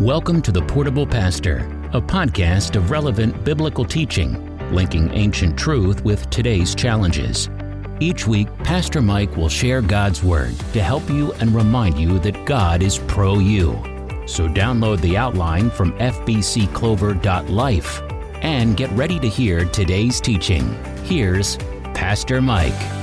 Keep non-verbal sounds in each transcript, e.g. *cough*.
Welcome to The Portable Pastor, a podcast of relevant biblical teaching, linking ancient truth with today's challenges. Each week, Pastor Mike will share God's Word to help you and remind you that God is pro you. So download the outline from fbcclover.life and get ready to hear today's teaching. Here's Pastor Mike.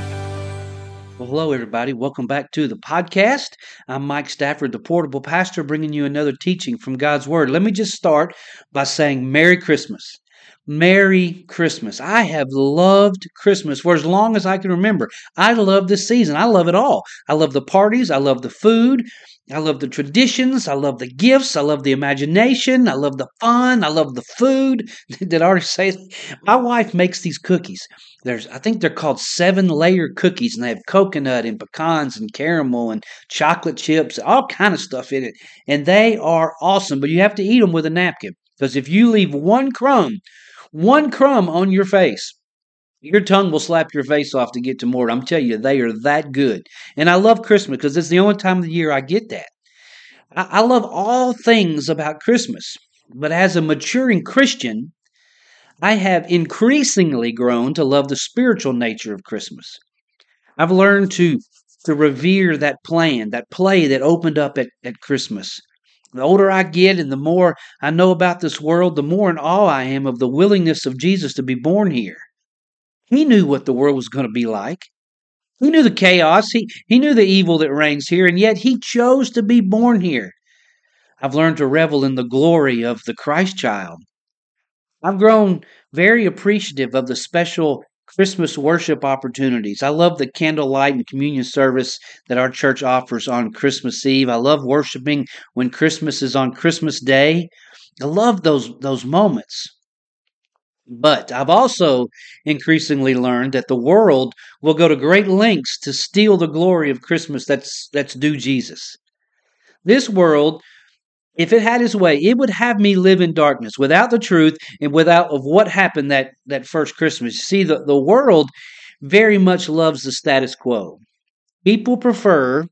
Well, hello, everybody. Welcome back to the podcast. I'm Mike Stafford, the portable pastor, bringing you another teaching from God's Word. Let me just start by saying Merry Christmas. Merry Christmas. I have loved Christmas for as long as I can remember. I love this season. I love it all. I love the parties. I love the food. I love the traditions. I love the gifts. I love the imagination. I love the fun. I love the food. *laughs* Did I already say My wife makes these cookies. There's, I think they're called seven layer cookies, and they have coconut and pecans and caramel and chocolate chips, all kind of stuff in it. And they are awesome, but you have to eat them with a napkin because if you leave one crumb, one crumb on your face, your tongue will slap your face off to get to more. I'm telling you, they are that good. And I love Christmas because it's the only time of the year I get that. I, I love all things about Christmas. But as a maturing Christian, I have increasingly grown to love the spiritual nature of Christmas. I've learned to to revere that plan, that play that opened up at, at Christmas. The older I get and the more I know about this world, the more in awe I am of the willingness of Jesus to be born here. He knew what the world was going to be like. He knew the chaos. He, he knew the evil that reigns here, and yet he chose to be born here. I've learned to revel in the glory of the Christ child. I've grown very appreciative of the special Christmas worship opportunities. I love the candlelight and communion service that our church offers on Christmas Eve. I love worshiping when Christmas is on Christmas Day. I love those those moments. But I've also increasingly learned that the world will go to great lengths to steal the glory of Christmas that's that's due Jesus. This world, if it had its way, it would have me live in darkness without the truth and without of what happened that, that first Christmas. See, the, the world very much loves the status quo. People prefer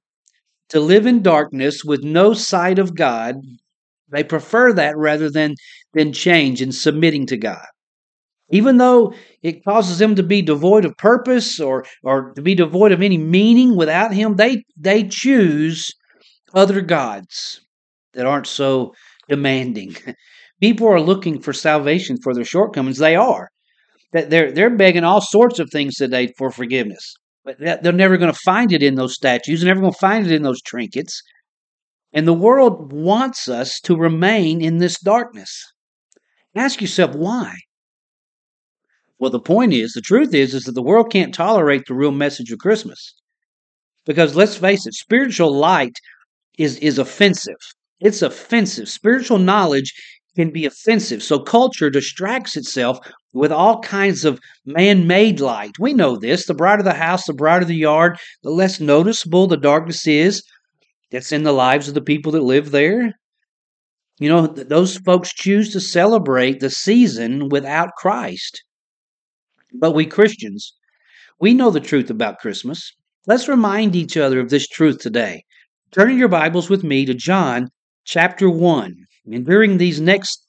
to live in darkness with no sight of God. They prefer that rather than, than change and submitting to God even though it causes them to be devoid of purpose or or to be devoid of any meaning without him they they choose other gods that aren't so demanding. People are looking for salvation for their shortcomings. They are. They're they're begging all sorts of things today for forgiveness. But they're never going to find it in those statues they're never going to find it in those trinkets. And the world wants us to remain in this darkness. Ask yourself why. Well, the point is, the truth is, is that the world can't tolerate the real message of Christmas. Because let's face it, spiritual light is, is offensive. It's offensive. Spiritual knowledge can be offensive. So culture distracts itself with all kinds of man made light. We know this. The brighter the house, the brighter the yard, the less noticeable the darkness is that's in the lives of the people that live there. You know, those folks choose to celebrate the season without Christ. But we Christians, we know the truth about Christmas. Let's remind each other of this truth today. Turn your Bibles with me to John chapter 1. And during these next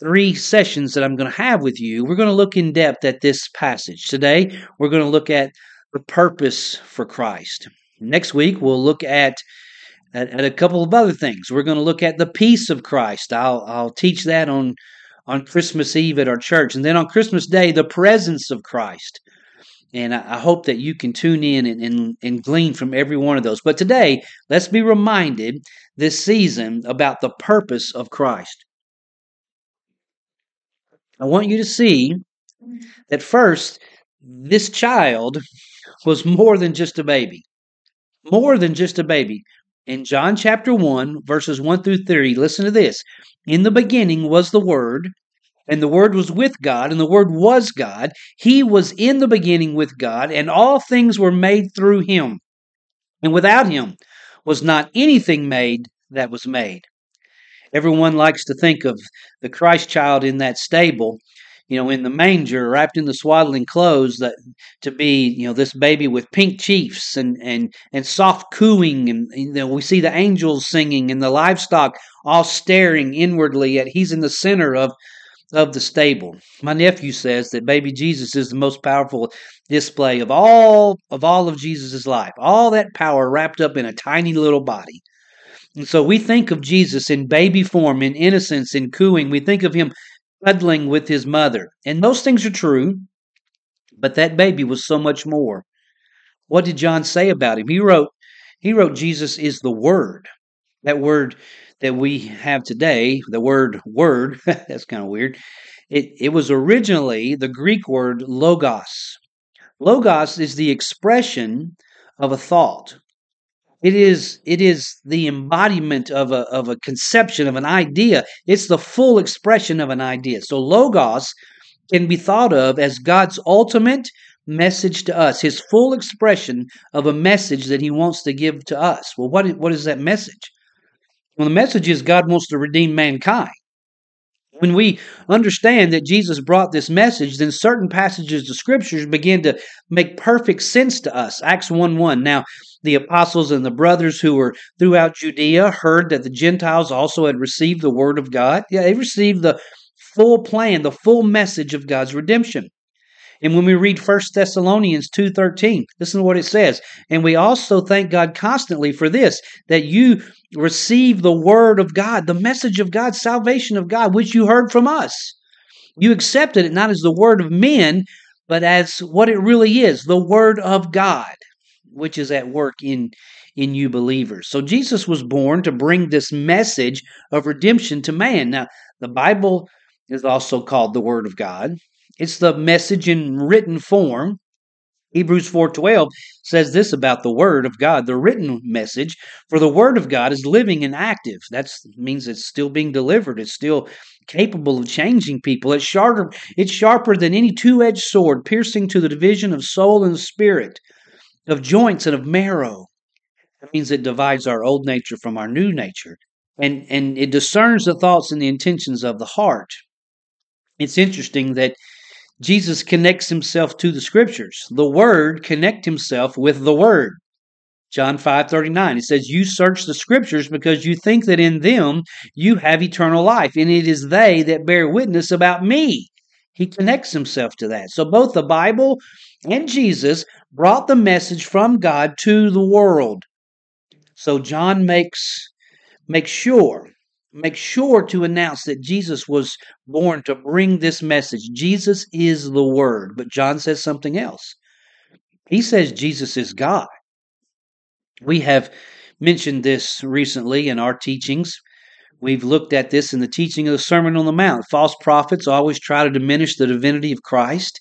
three sessions that I'm going to have with you, we're going to look in depth at this passage. Today, we're going to look at the purpose for Christ. Next week, we'll look at, at, a couple of other things. We're going to look at the peace of Christ. I'll, I'll teach that on on Christmas Eve at our church. And then on Christmas Day, the presence of Christ. And I, hope that you can tune in and, and, and glean from every one of those. But today, let's be reminded this season about the purpose of Christ. I want you to see that first, this child was more than just a baby. More than just a baby. In John chapter 1, verses 1 through 3, listen to this. In the beginning was the Word, and the Word was with God, and the Word was God. He was in the beginning with God, and all things were made through Him. And without Him was not anything made that was made. Everyone likes to think of the Christ child in that stable. you know, in the manger, wrapped in the swaddling clothes, that to be, you know, this baby with pink chiefs and and and soft cooing, and you know, we see the angels singing and the livestock all staring inwardly at. He's in the center of of the stable. My nephew says that baby Jesus is the most powerful display of all of all of Jesus' life. All that power wrapped up in a tiny little body. And so we think of Jesus in baby form, in innocence, in cooing. We think of him cuddling with his mother. And those things are true, but that baby was so much more. What did John say about him? He wrote, he wrote Jesus is the word. That word that we have today, the word word, *laughs* that's kind of weird. It, it was originally the Greek word logos. Logos is the expression of a thought. It is it is the embodiment of a of a conception of an idea. It's the full expression of an idea. So logos can be thought of as God's ultimate message to us, his full expression of a message that he wants to give to us. Well, what what is that message? Well, the message is God wants to redeem mankind. When we understand that Jesus brought this message, then certain passages of scriptures begin to make perfect sense to us. Acts 1 1. Now, the apostles and the brothers who were throughout Judea heard that the Gentiles also had received the word of God. Yeah, they received the full plan, the full message of God's redemption. And when we read 1 Thessalonians 2:13, listen to what it says. And we also thank God constantly for this, that you receive the word of God, the message of God, salvation of God, which you heard from us. You accepted it not as the word of men, but as what it really is, the word of God, which is at work in in you believers. So Jesus was born to bring this message of redemption to man. Now, the Bible is also called the word of God. It's the message in written form. Hebrews 4:12 says this about the word of God, the written message, for the word of God is living and active. That means it's still being delivered. It's still capable of changing people. It's sharper, it's sharper than any two-edged sword, piercing to the division of soul and spirit, of joints and of marrow. That means it divides our old nature from our new nature. And and it discerns the thoughts and the intentions of the heart. It's interesting that Jesus connects himself to the scriptures. The word connect himself with the word. John 5:39 it says you search the scriptures because you think that in them you have eternal life and it is they that bear witness about me. He connects himself to that. So both the Bible and Jesus brought the message from God to the world. So John makes makes sure make sure to announce that Jesus was born to bring this message. Jesus is the Word. But John says something else. He says Jesus is God. We have mentioned this recently in our teachings. We've looked at this in the teaching of the Sermon on the Mount. False prophets always try to diminish the divinity of Christ.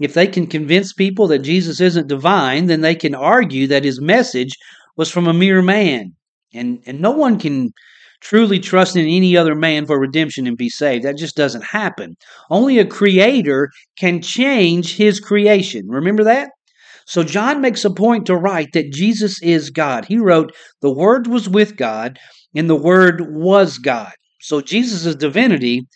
If they can convince people that Jesus isn't divine, then they can argue that his message was from a mere man. And, and no one can truly trust in any other man for redemption and be saved. That just doesn't happen. Only a creator can change his creation. Remember that? So John makes a point to write that Jesus is God. He wrote, The Word was with God, and the Word was God. So Jesus' divinity,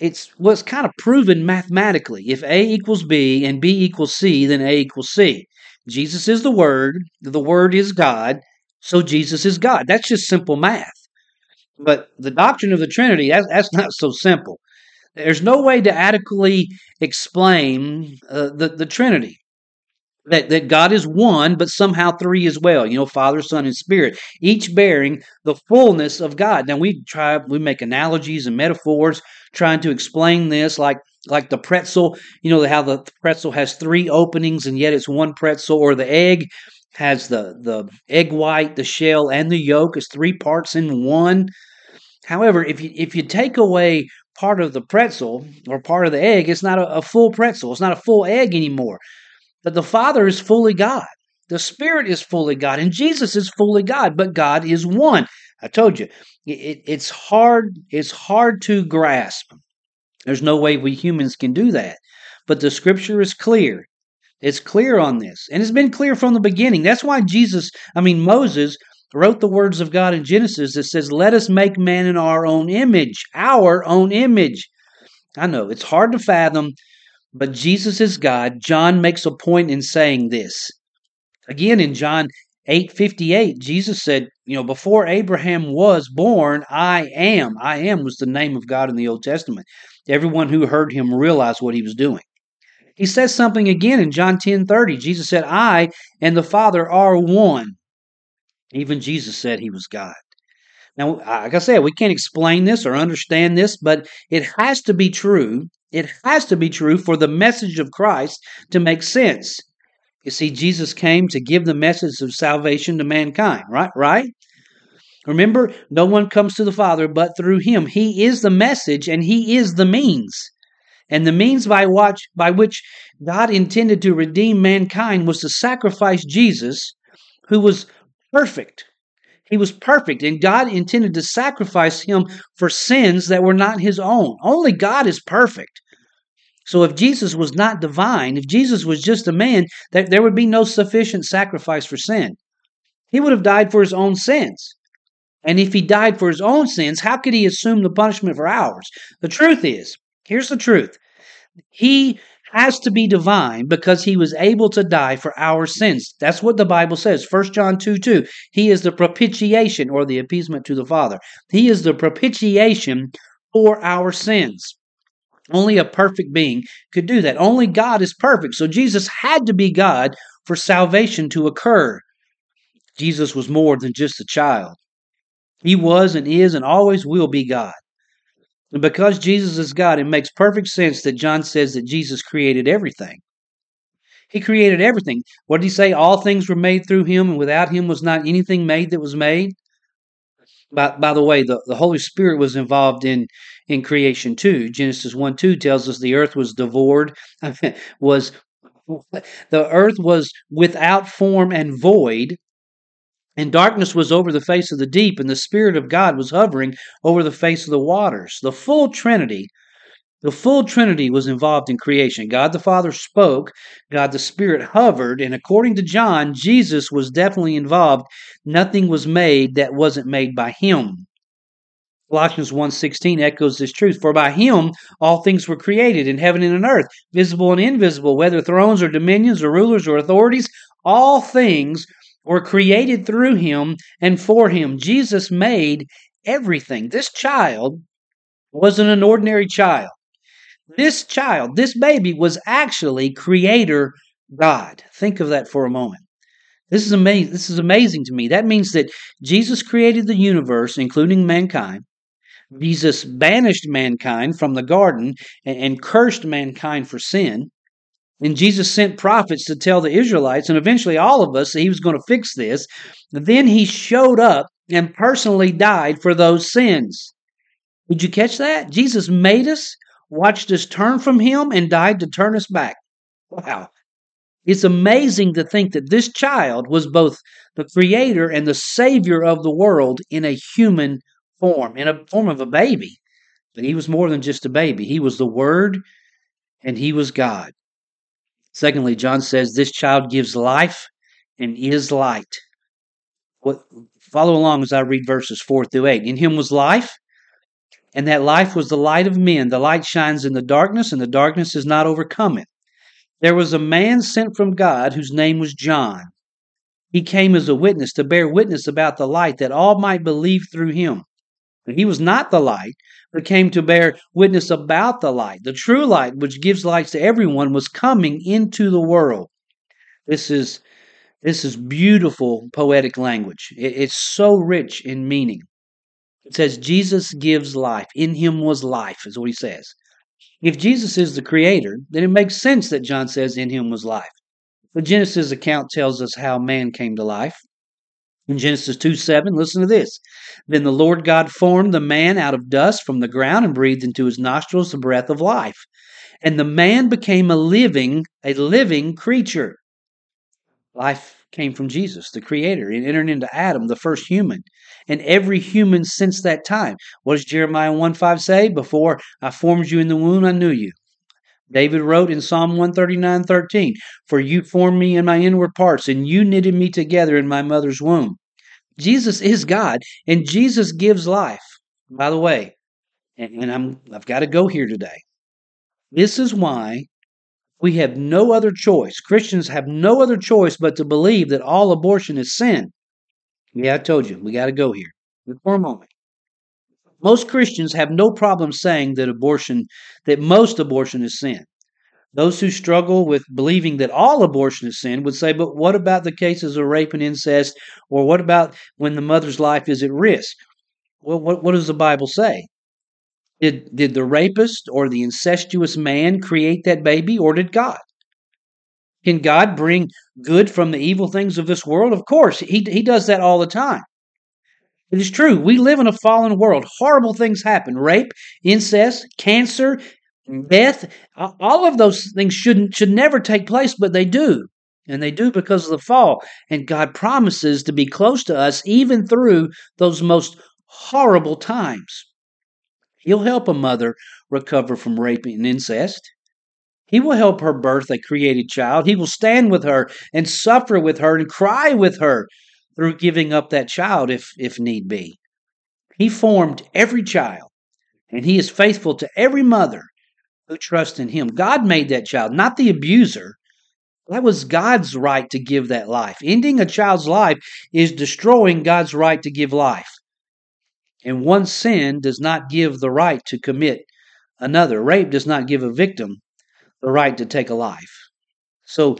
it's was kind of proven mathematically. If A equals B and B equals C, then A equals C. Jesus is the Word, the Word is God, so Jesus is God. That's just simple math. But the doctrine of the Trinity, that's, that's not so simple. There's no way to adequately explain uh, the, the Trinity. That, that God is one, but somehow three as well. You know, Father, Son, and Spirit, each bearing the fullness of God. Now we try, we make analogies and metaphors trying to explain this, like like the pretzel. You know how the pretzel has three openings and yet it's one pretzel, or the egg has the the egg white, the shell, and the yolk. It's three parts in one. However, if you if you take away part of the pretzel or part of the egg, it's not a, a full pretzel. It's not a full egg anymore. But the Father is fully God. The Spirit is fully God, and Jesus is fully God. But God is one. I told you, it, it's hard. It's hard to grasp. There's no way we humans can do that. But the Scripture is clear. It's clear on this, and it's been clear from the beginning. That's why Jesus, I mean Moses, wrote the words of God in Genesis that says, Let us make man in our own image, our own image. I know it's hard to fathom, but Jesus is God. John makes a point in saying this. Again, in John 8:58, Jesus said, you know, before Abraham was born, I am. I am was the name of God in the Old Testament. Everyone who heard him realized what he was doing. He says something again in John 10:30. Jesus said, "I and the Father are one." Even Jesus said he was God. Now, like I said, we can't explain this or understand this, but it has to be true. It has to be true for the message of Christ to make sense. You see, Jesus came to give the message of salvation to mankind, right? Right? Remember, no one comes to the Father but through him. He is the message and he is the means. And the means by, which by which God intended to redeem mankind was to sacrifice Jesus, who was perfect. He was perfect, and God intended to sacrifice him for sins that were not his own. Only God is perfect. So if Jesus was not divine, if Jesus was just a man, that there would be no sufficient sacrifice for sin. He would have died for his own sins. And if he died for his own sins, how could he assume the punishment for ours? The truth is, here's the truth. He has to be divine because he was able to die for our sins. That's what the Bible says. 1 John 2 2. He is the propitiation or the appeasement to the Father. He is the propitiation for our sins. Only a perfect being could do that. Only God is perfect. So Jesus had to be God for salvation to occur. Jesus was more than just a child. He was and is and always will be God. And because Jesus is God, it makes perfect sense that John says that Jesus created everything. He created everything. What did he say? All things were made through him, and without him was not anything made that was made. By, by the way, the, the Holy Spirit was involved in, in creation too. Genesis 1 2 tells us the earth was devoured, *laughs* was the earth was without form and void, and darkness was over the face of the deep, and the Spirit of God was hovering over the face of the waters. The full Trinity the full Trinity was involved in creation. God the Father spoke, God the Spirit hovered, and according to John, Jesus was definitely involved. Nothing was made that wasn't made by him. Colossians 1:16 echoes this truth for by him all things were created in heaven and in earth visible and invisible whether thrones or dominions or rulers or authorities all things were created through him and for him Jesus made everything this child wasn't an ordinary child this child, this baby, was actually Creator God. Think of that for a moment. This is amazing. This is amazing to me. That means that Jesus created the universe, including mankind. Jesus banished mankind from the garden and, and cursed mankind for sin. And Jesus sent prophets to tell the Israelites and eventually all of us that he was going to fix this. Then he showed up and personally died for those sins. Did you catch that? Jesus made us watched us turn from him and died to turn us back. Wow. It's amazing to think that this child was both the creator and the savior of the world in a human form, in a form of a baby. But he was more than just a baby. He was the Word and he was God. Secondly, John says this child gives life and is light. What, follow along as I read verses 4 through 8. In him was life, and that life was the light of men. The light shines in the darkness, and the darkness is not overcome it. There was a man sent from God whose name was John. He came as a witness to bear witness about the light that all might believe through him. He was not the light, but came to bear witness about the light. The true light, which gives light to everyone, was coming into the world. This is this is beautiful poetic language. It's so rich in meaning. It says Jesus gives life. In him was life, is what he says. If Jesus is the creator, then it makes sense that John says in him was life. The Genesis account tells us how man came to life. In Genesis 2 7, listen to this. Then the Lord God formed the man out of dust from the ground and breathed into his nostrils the breath of life. And the man became a living, a living creature. Life came from Jesus, the creator. It entered into Adam, the first human and every human since that time. What does Jeremiah 1 5 say? Before I formed you in the womb, I knew you. David wrote in Psalm 139 13, For you formed me in my inward parts, and you knitted me together in my mother's womb. Jesus is God, and Jesus gives life. By the way, and, and I'm I've got to go here today. This is why we have no other choice. Christians have no other choice but to believe that all abortion is sin. Yeah, I told you, we got to go here for a moment. Most Christians have no problem saying that abortion, that most abortion is sin. Those who struggle with believing that all abortion is sin would say, but what about the cases of rape and incest? Or what about when the mother's life is at risk? Well, what, what does the Bible say? Did, did the rapist or the incestuous man create that baby, or did God? Can God bring good from the evil things of this world? Of course, He, he does that all the time. It is true. We live in a fallen world. Horrible things happen rape, incest, cancer, death. All of those things shouldn't, should never take place, but they do. And they do because of the fall. And God promises to be close to us even through those most horrible times. He'll help a mother recover from rape and incest. He will help her birth a created child. He will stand with her and suffer with her and cry with her through giving up that child if, if need be. He formed every child, and He is faithful to every mother who trusts in Him. God made that child, not the abuser. That was God's right to give that life. Ending a child's life is destroying God's right to give life. And one sin does not give the right to commit another. Rape does not give a victim the right to take a life. So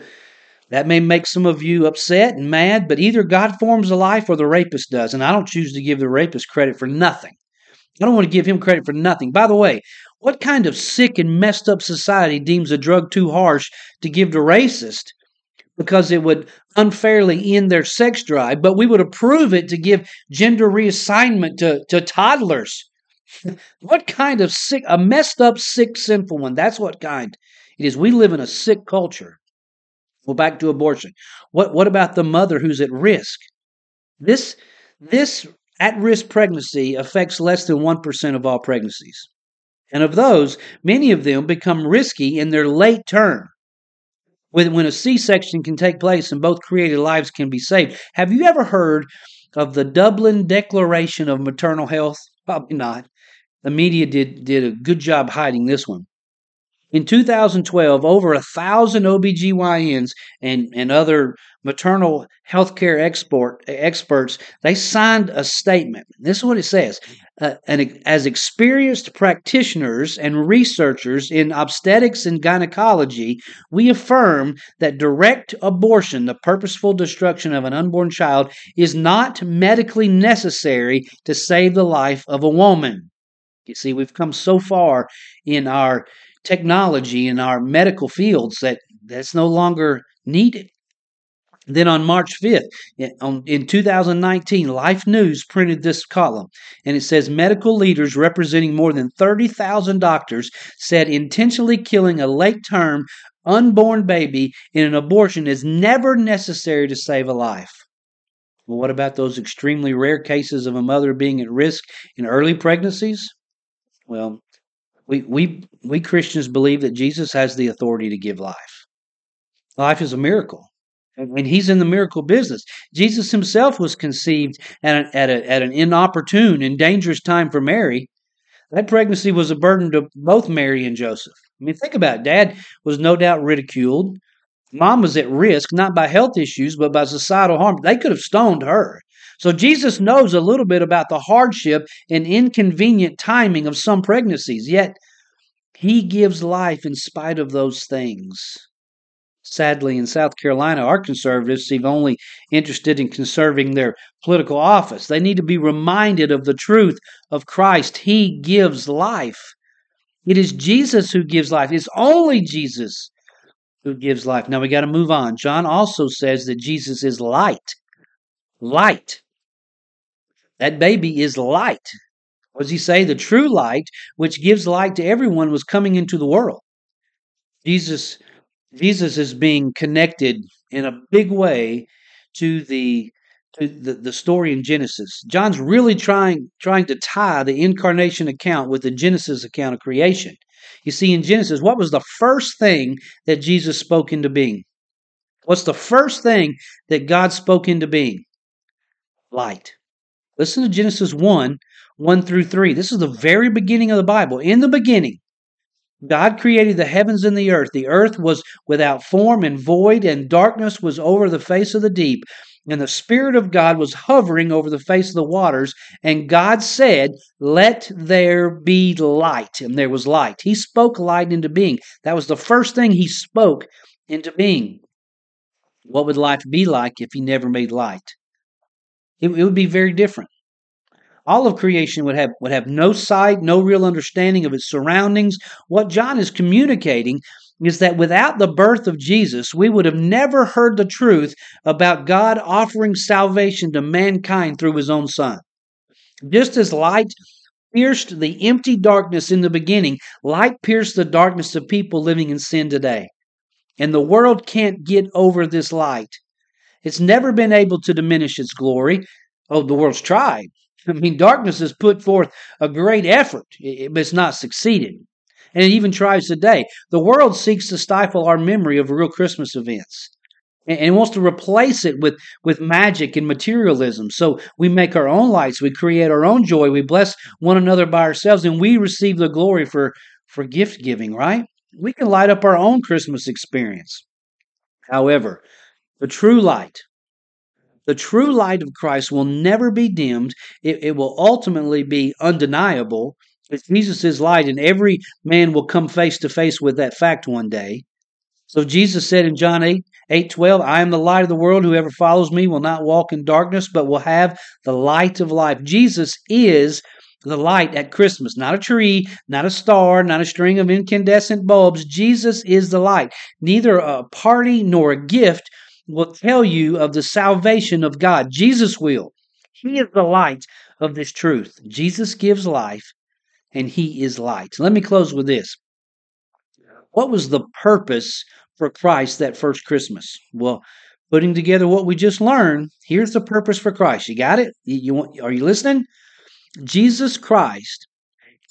that may make some of you upset and mad, but either God forms a life or the rapist does. And I don't choose to give the rapist credit for nothing. I don't want to give him credit for nothing. By the way, what kind of sick and messed up society deems a drug too harsh to give to racist because it would unfairly end their sex drive, but we would approve it to give gender reassignment to, to toddlers? *laughs* what kind of sick, a messed up, sick, sinful one? That's what kind it is. We live in a sick culture. Well, back to abortion. What what about the mother who's at risk? This this at-risk pregnancy affects less than 1% of all pregnancies. And of those, many of them become risky in their late term. When, when a C section can take place and both created lives can be saved. Have you ever heard of the Dublin Declaration of Maternal Health? Probably not. The media did, did a good job hiding this one. In 2012, over a thousand OBGYNs and, and other maternal healthcare export, experts, they signed a statement. This is what it says. Uh, and as experienced practitioners and researchers in obstetrics and gynecology, we affirm that direct abortion, the purposeful destruction of an unborn child, is not medically necessary to save the life of a woman. You see, we've come so far in our technology in our medical fields that that's no longer needed. Then on March 5th, in 2019, Life News printed this column, and it says medical leaders representing more than 30,000 doctors said intentionally killing a late term unborn baby in an abortion is never necessary to save a life. Well, what about those extremely rare cases of a mother being at risk in early pregnancies? Well, we, we, we Christians believe that Jesus has the authority to give life. Life is a miracle. Mm-hmm. And he's in the miracle business. Jesus himself was conceived at, an, at, a, at an inopportune and dangerous time for Mary. That pregnancy was a burden to both Mary and Joseph. I mean, think about it. Dad was no doubt ridiculed. Mom was at risk, not by health issues, but by societal harm. They could have stoned her. So Jesus knows a little bit about the hardship and inconvenient timing of some pregnancies, yet he gives life in spite of those things. Sadly, in South Carolina, our conservatives seem only interested in conserving their political office. They need to be reminded of the truth of Christ. He gives life. It is Jesus who gives life. It's only Jesus who gives life. Now we got to move on. John also says that Jesus is light. Light. That baby is light. What does he say? The true light, which gives light to everyone, was coming into the world. Jesus, Jesus is being connected in a big way to the to the, the story in Genesis. John's really trying trying to tie the incarnation account with the Genesis account of creation. You see, in Genesis, what was the first thing that Jesus spoke into being? What's the first thing that God spoke into being? Light. Listen to Genesis 1 1 through 3. This is the very beginning of the Bible. In the beginning, God created the heavens and the earth. The earth was without form and void, and darkness was over the face of the deep. And the Spirit of God was hovering over the face of the waters. And God said, Let there be light. And there was light. He spoke light into being. That was the first thing He spoke into being. What would life be like if He never made light? It, it would be very different all of creation would have would have no sight, no real understanding of its surroundings. What John is communicating is that without the birth of Jesus, we would have never heard the truth about God offering salvation to mankind through his own son. Just as light pierced the empty darkness in the beginning, light pierced the darkness of people living in sin today. And the world can't get over this light. It's never been able to diminish its glory. Oh, the world's tried. I mean, darkness has put forth a great effort, but it's not succeeded. And it even tries today. The world seeks to stifle our memory of real Christmas events and wants to replace it with, with magic and materialism. So we make our own lights, we create our own joy, we bless one another by ourselves, and we receive the glory for, for gift giving, right? We can light up our own Christmas experience. However, the true light, the true light of Christ will never be dimmed. It, it will ultimately be undeniable. Jesus is light, and every man will come face to face with that fact one day. So Jesus said in John 8, 8 12, I am the light of the world. Whoever follows me will not walk in darkness, but will have the light of life. Jesus is the light at Christmas, not a tree, not a star, not a string of incandescent bulbs. Jesus is the light. Neither a party nor a gift will tell you of the salvation of God. Jesus will. He is the light of this truth. Jesus gives life, and He is light. Let me close with this. What was the purpose for Christ that first Christmas? Well, putting together what we just learned, here's the purpose for Christ. You got it? You, you want, are you listening? Jesus Christ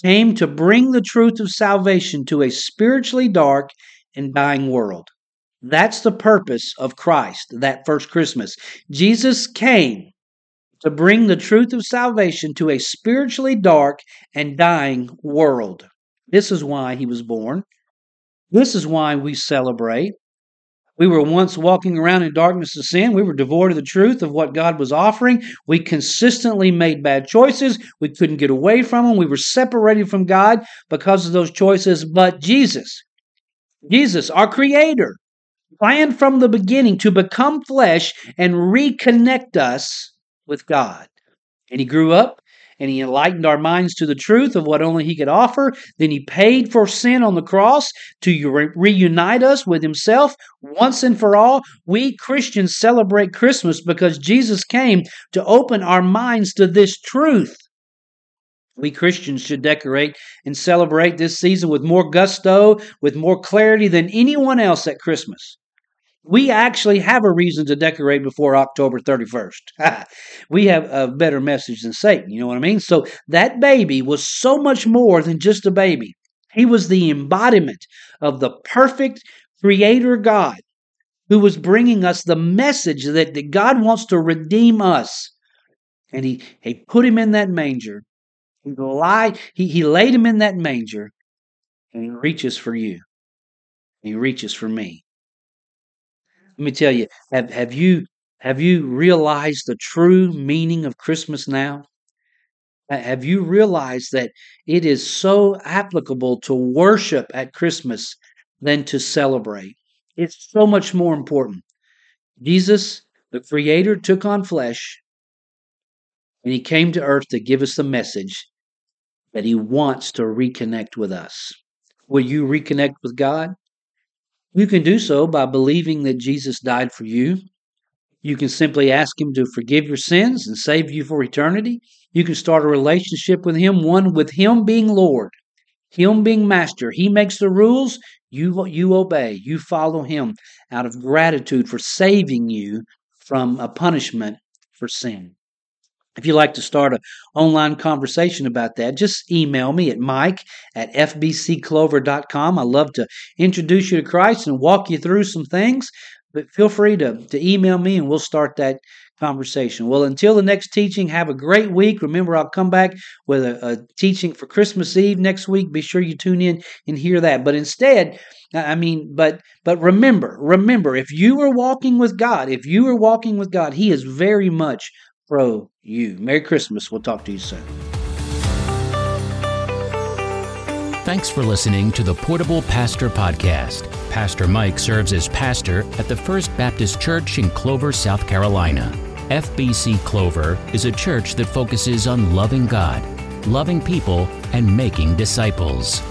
came to bring the truth of salvation to a spiritually dark and dying world. That's the purpose of Christ, that first Christmas. Jesus came to bring the truth of salvation to a spiritually dark and dying world. This is why he was born. This is why we celebrate. We were once walking around in darkness of sin. We were devoid of the truth of what God was offering. We consistently made bad choices. We couldn't get away from them. We were separated from God because of those choices. But Jesus, Jesus, our Creator, planned from the beginning to become flesh and reconnect us with God. And he grew up and he enlightened our minds to the truth of what only he could offer. Then he paid for sin on the cross to re- reunite us with himself once and for all. We Christians celebrate Christmas because Jesus came to open our minds to this truth. We Christians should decorate and celebrate this season with more gusto, with more clarity than anyone else at Christmas we actually have a reason to decorate before October 31st. *laughs* we have a better message than Satan, you know what I mean? So that baby was so much more than just a baby. He was the embodiment of the perfect creator God who was bringing us the message that, that God wants to redeem us. And he, he put him in that manger. He, lied, he, he laid him in that manger, and he reaches for you. He reaches for me. Let me tell you, have, have you have you realized the true meaning of Christmas now? Have you realized that it is so applicable to worship at Christmas than to celebrate? It's so much more important. Jesus, the Creator, took on flesh and He came to earth to give us the message that He wants to reconnect with us. Will you reconnect with God? You can do so by believing that Jesus died for you. You can simply ask Him to forgive your sins and save you for eternity. You can start a relationship with Him, one with Him being Lord, Him being Master. He makes the rules, you, you obey, you follow Him out of gratitude for saving you from a punishment for sin. If you'd like to start an online conversation about that, just email me at mike at fbcclover.com. I love to introduce you to Christ and walk you through some things. but feel free to, to email me and we'll start that conversation. Well, until the next teaching, have a great week. Remember, I'll come back with a, a, teaching for Christmas Eve next week. Be sure you tune in and hear that. But instead, I mean, but but remember, remember, if you are walking with God, if you are walking with God, He is very much pro you. Merry Christmas. We'll talk to you soon. Thanks for listening to the Portable Pastor Podcast. Pastor Mike serves as pastor at the First Baptist Church in Clover, South Carolina. FBC Clover is a church that focuses on loving God, loving people, and making disciples.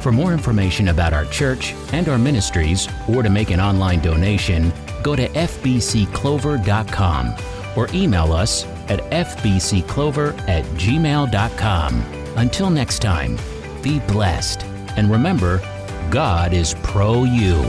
For more information about our church and our ministries, or to make an online donation, go to fbcclover.com or email us at fbcclover at gmail.com. Until next time, be blessed. And remember, God is pro you.